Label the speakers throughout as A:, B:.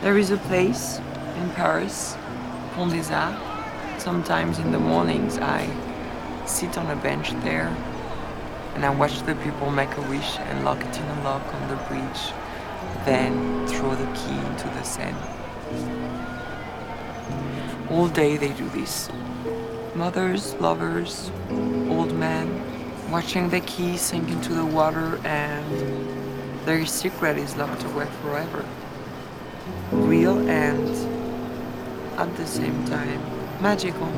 A: There is a place in Paris, Pont des Arts. Sometimes in the mornings I sit on a bench there and I watch the people make a wish and lock it in a lock on the bridge, then throw the key into the Seine. All day they do this. Mothers, lovers, old men, watching the key sink into the water and their secret is locked away forever real and at the same time magical.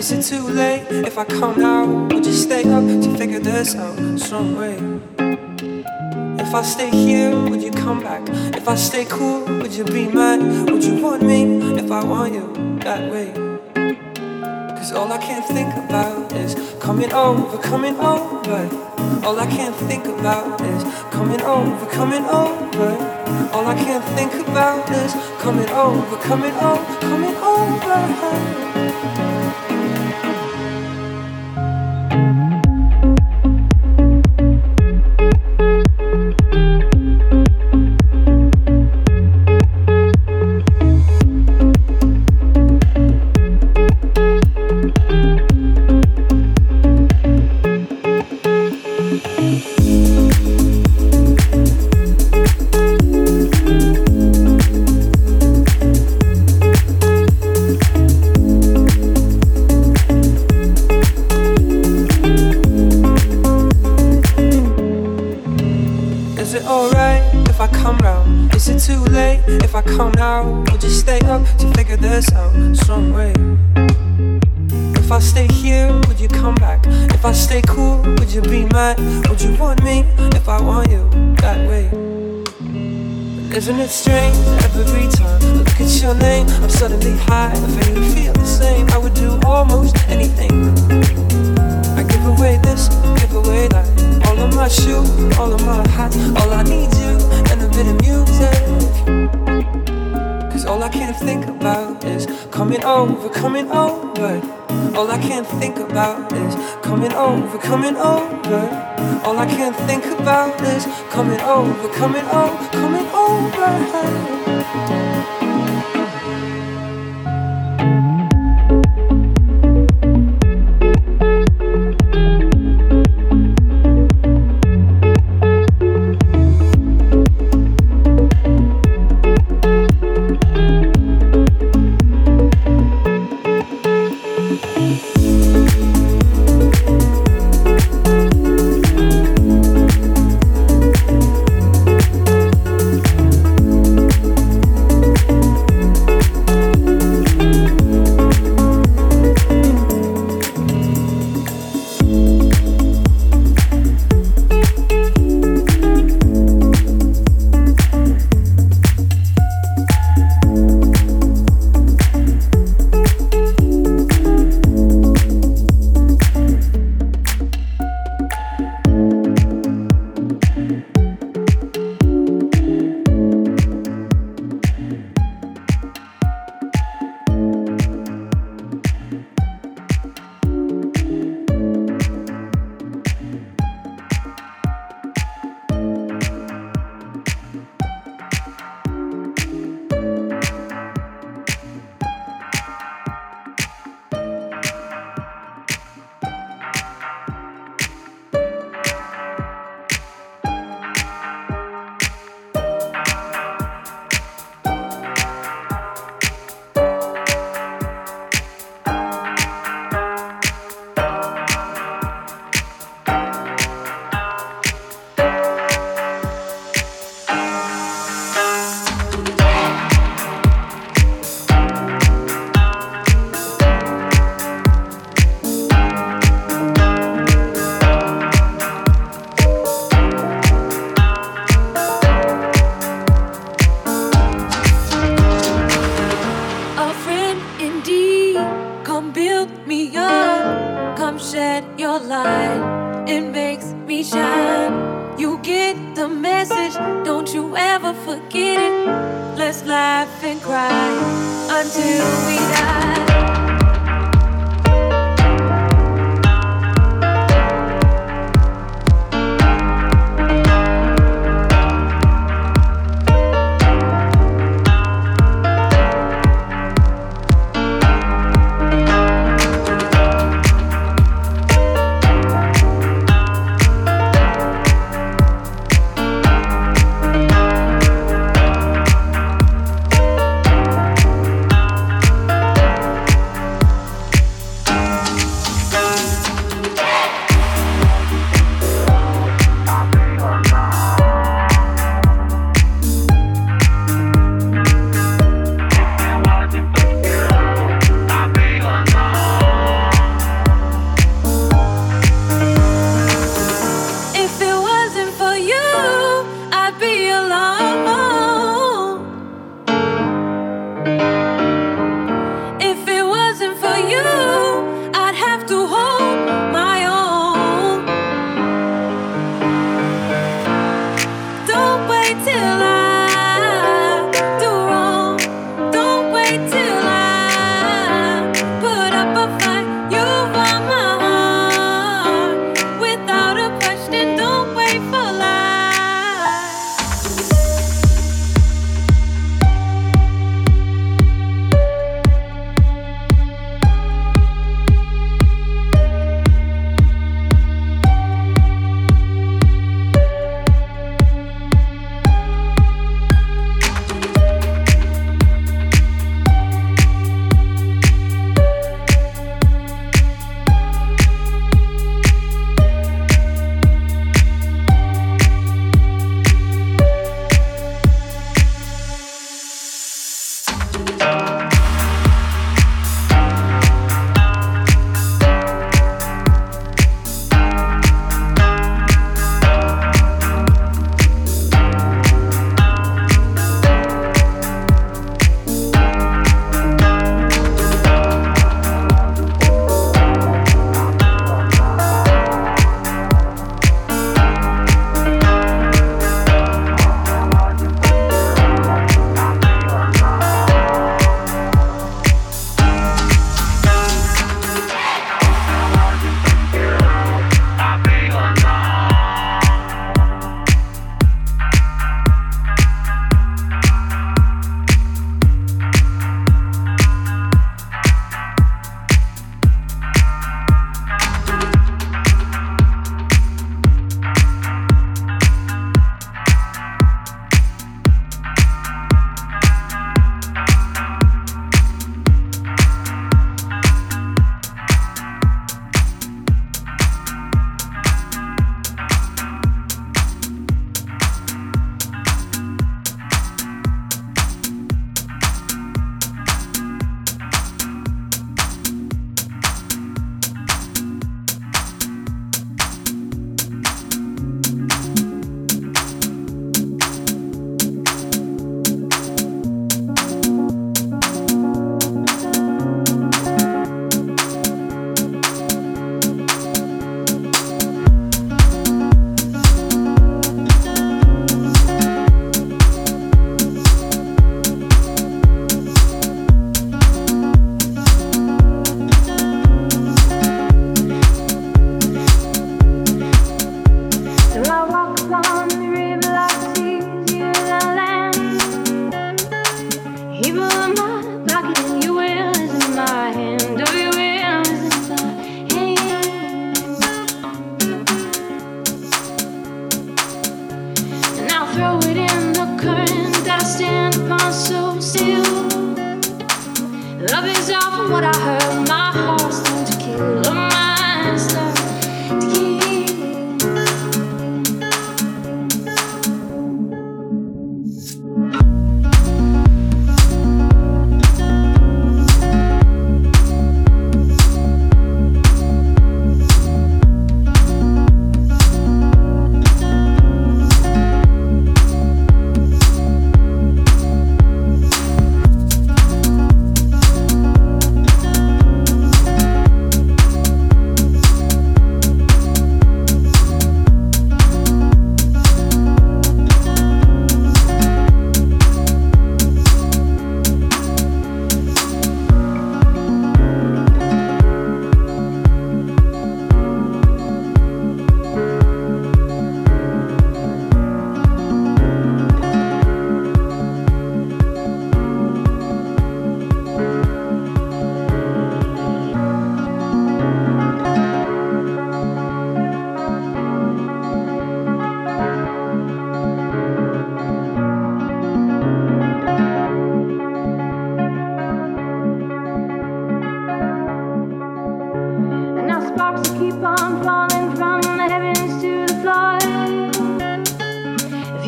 B: Is it too late if I come now? Would you stay up to figure this out some way? If I stay here, would you come back? If I stay cool, would you be mad? Would you want me if I want you that way? Cause all I can think about is coming over, coming over. All I can think about is coming over, coming over. All I can think about is coming over, coming over, coming over.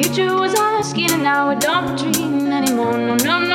C: Future was asking, and now I don't dream anymore. No, no, no.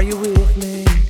C: Are you with me?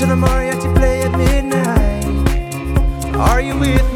C: to the mariachi play at midnight. Are you with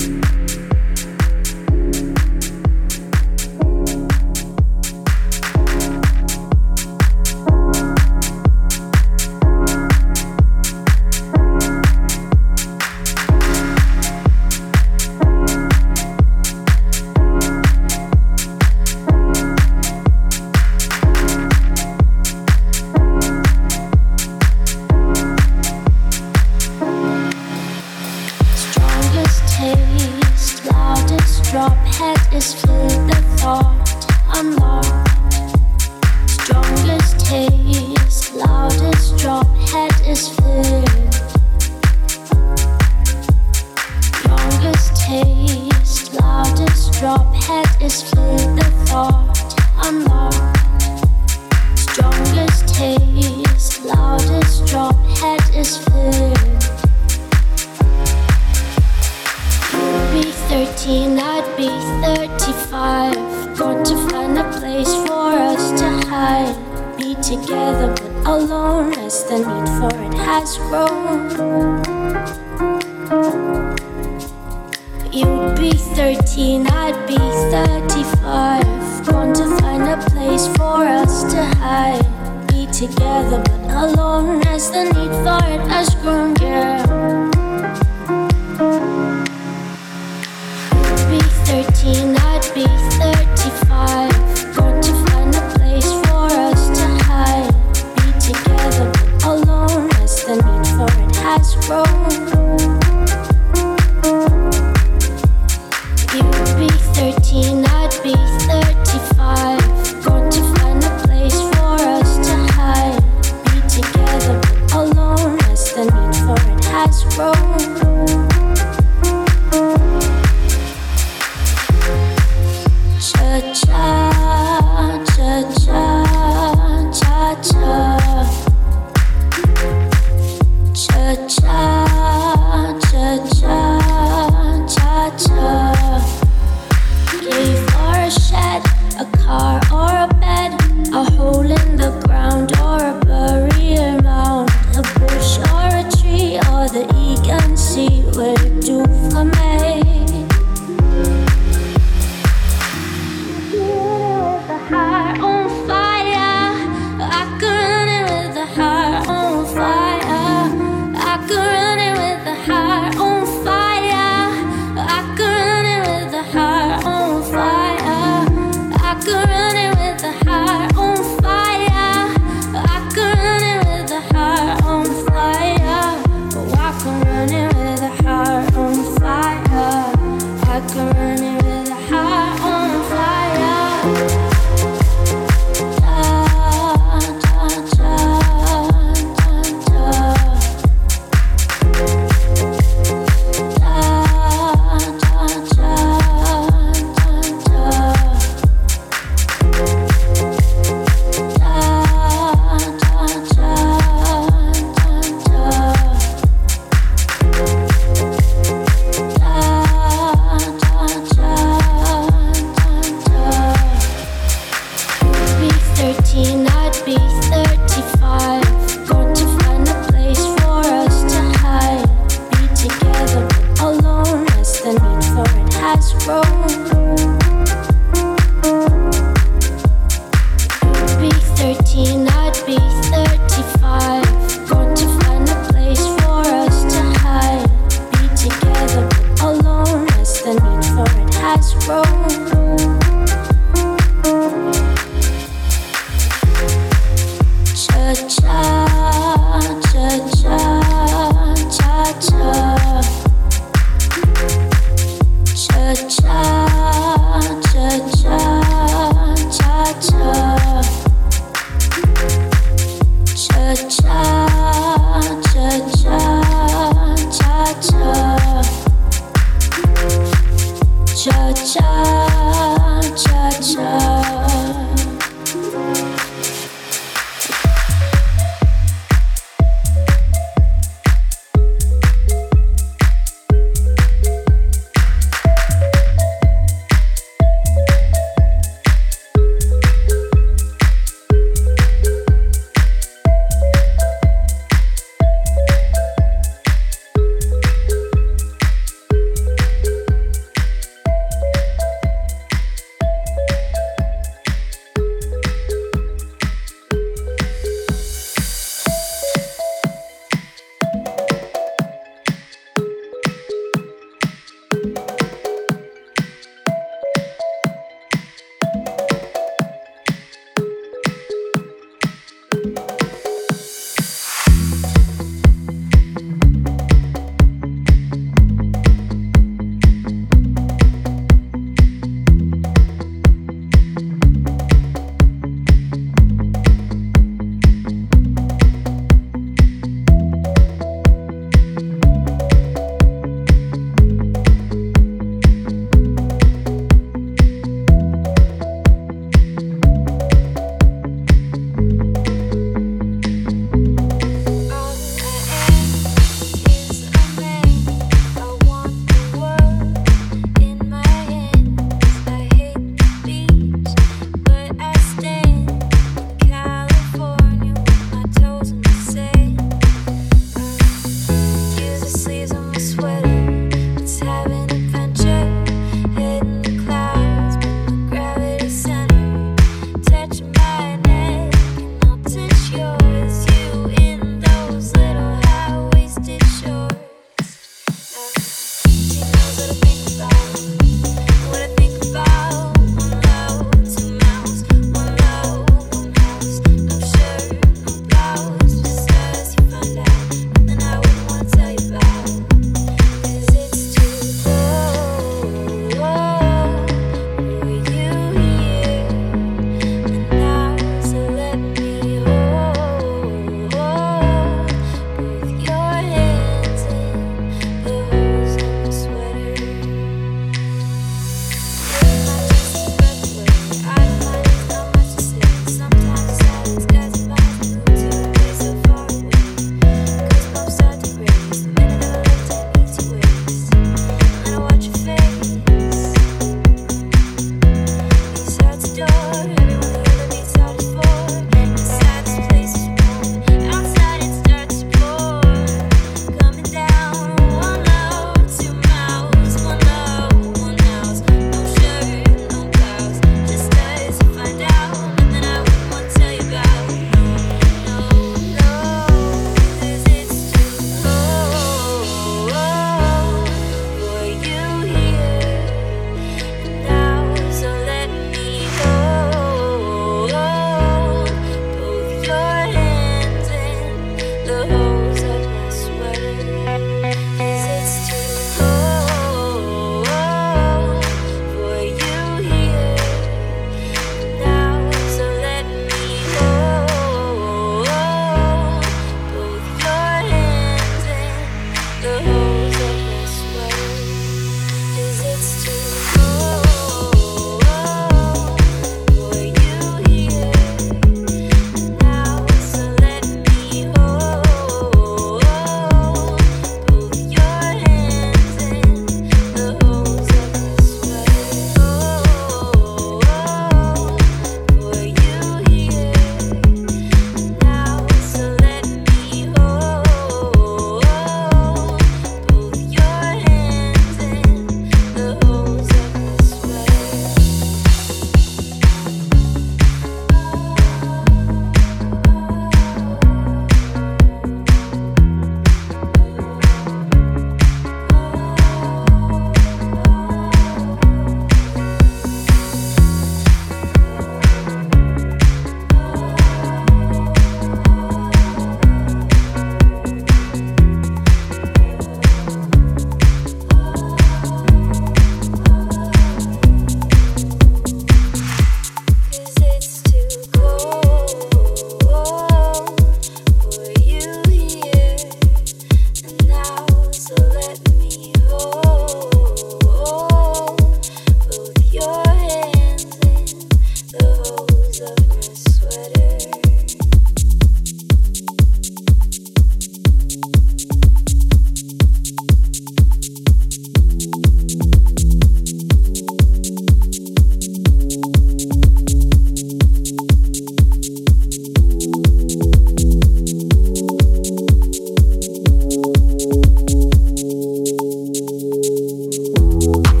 C: You.